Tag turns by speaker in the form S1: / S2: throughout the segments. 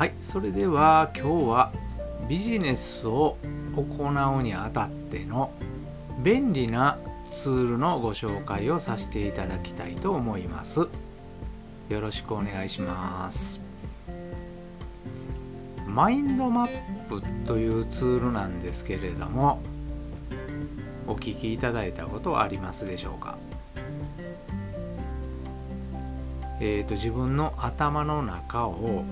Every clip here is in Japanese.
S1: はいそれでは今日はビジネスを行うにあたっての便利なツールのご紹介をさせていただきたいと思います。よろしくお願いします。マインドマップというツールなんですけれどもお聞きいただいたことはありますでしょうか？えーと、自分の頭の中を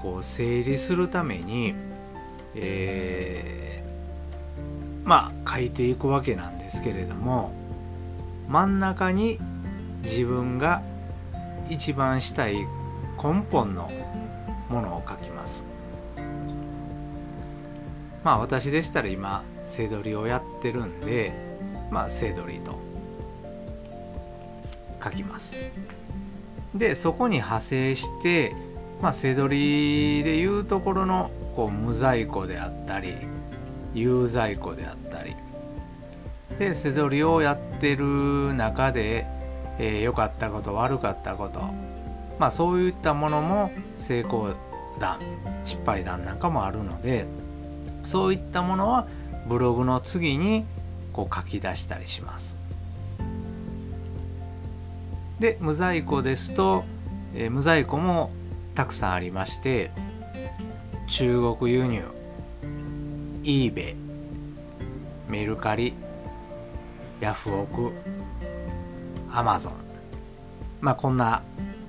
S1: こう整理するために、えー、まあ書いていくわけなんですけれども真ん中に自分が一番したい根本のものを書きます。まあ私でしたら今せどりをやってるんでまあせどりと書きます。でそこに派生してまあ、せどりでいうところのこう無在庫であったり有在庫であったりでせどりをやってる中で良、えー、かったこと悪かったことまあそういったものも成功談失敗談なんかもあるのでそういったものはブログの次にこう書き出したりします。で無在庫ですと、えー、無在庫もたくさんありまして中国輸入 eBay メルカリヤフオクアマゾン。まあこんな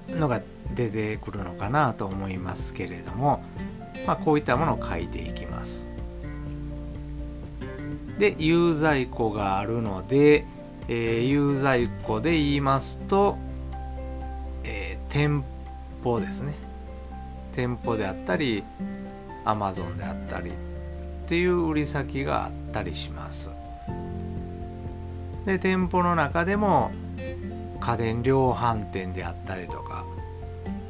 S1: のが出てくるのかなと思いますけれども、まあ、こういったものを書いていきます。で有在庫があるので、えー、有在庫で言いますと、えー、店舗ですね。店舗であったりアマゾンであったりっていう売り先があったりします。で店舗の中でも家電量販店であったりとか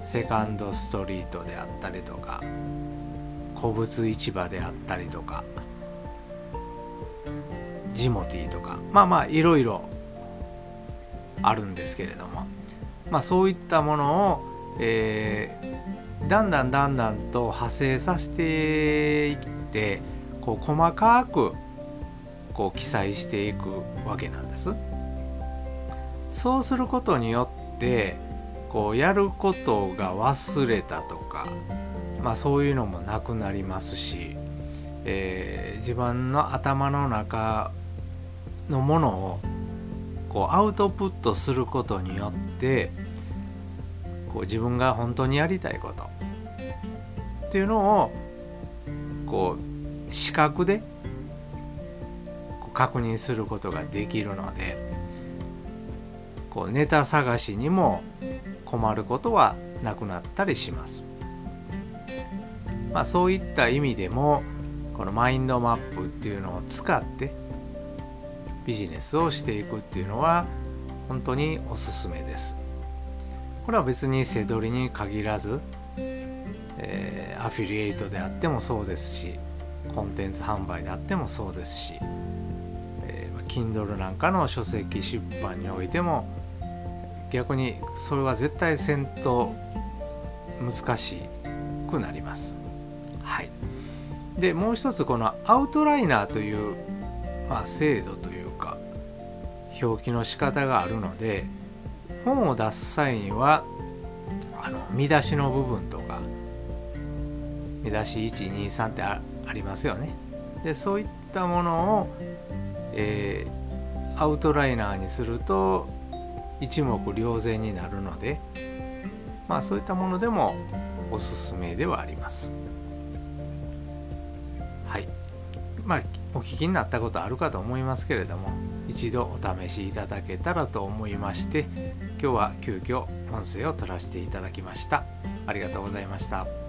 S1: セカンドストリートであったりとか古物市場であったりとかジモティーとかまあまあいろいろあるんですけれどもまあそういったものを、えだんだんだんだんと派生させていってこう細かくこう記載していくわけなんです。そうすることによってこうやることが忘れたとか、まあ、そういうのもなくなりますし、えー、自分の頭の中のものをこうアウトプットすることによってこう自分が本当にやりたいことっていうのをこう視覚で確認することができるのでこうネタ探しにも困ることはなくなったりします。まあ、そういった意味でもこのマインドマップっていうのを使ってビジネスをしていくっていうのは本当におすすめです。これは別に背取りに限らずえー、アフィリエイトであってもそうですしコンテンツ販売であってもそうですし、えー、Kindle なんかの書籍出版においても逆にそれは絶対せんと難しくなります。はい、でもう一つこのアウトライナーという、まあ、制度というか表記の仕方があるので本を出す際にはあの見出しの部分とか見出し123ってありますよね。でそういったものを、えー、アウトライナーにすると一目瞭然になるのでまあそういったものでもおすすめではあります。はい。まあお聞きになったことあるかと思いますけれども一度お試しいただけたらと思いまして今日は急遽音声を取らせていただきました。ありがとうございました。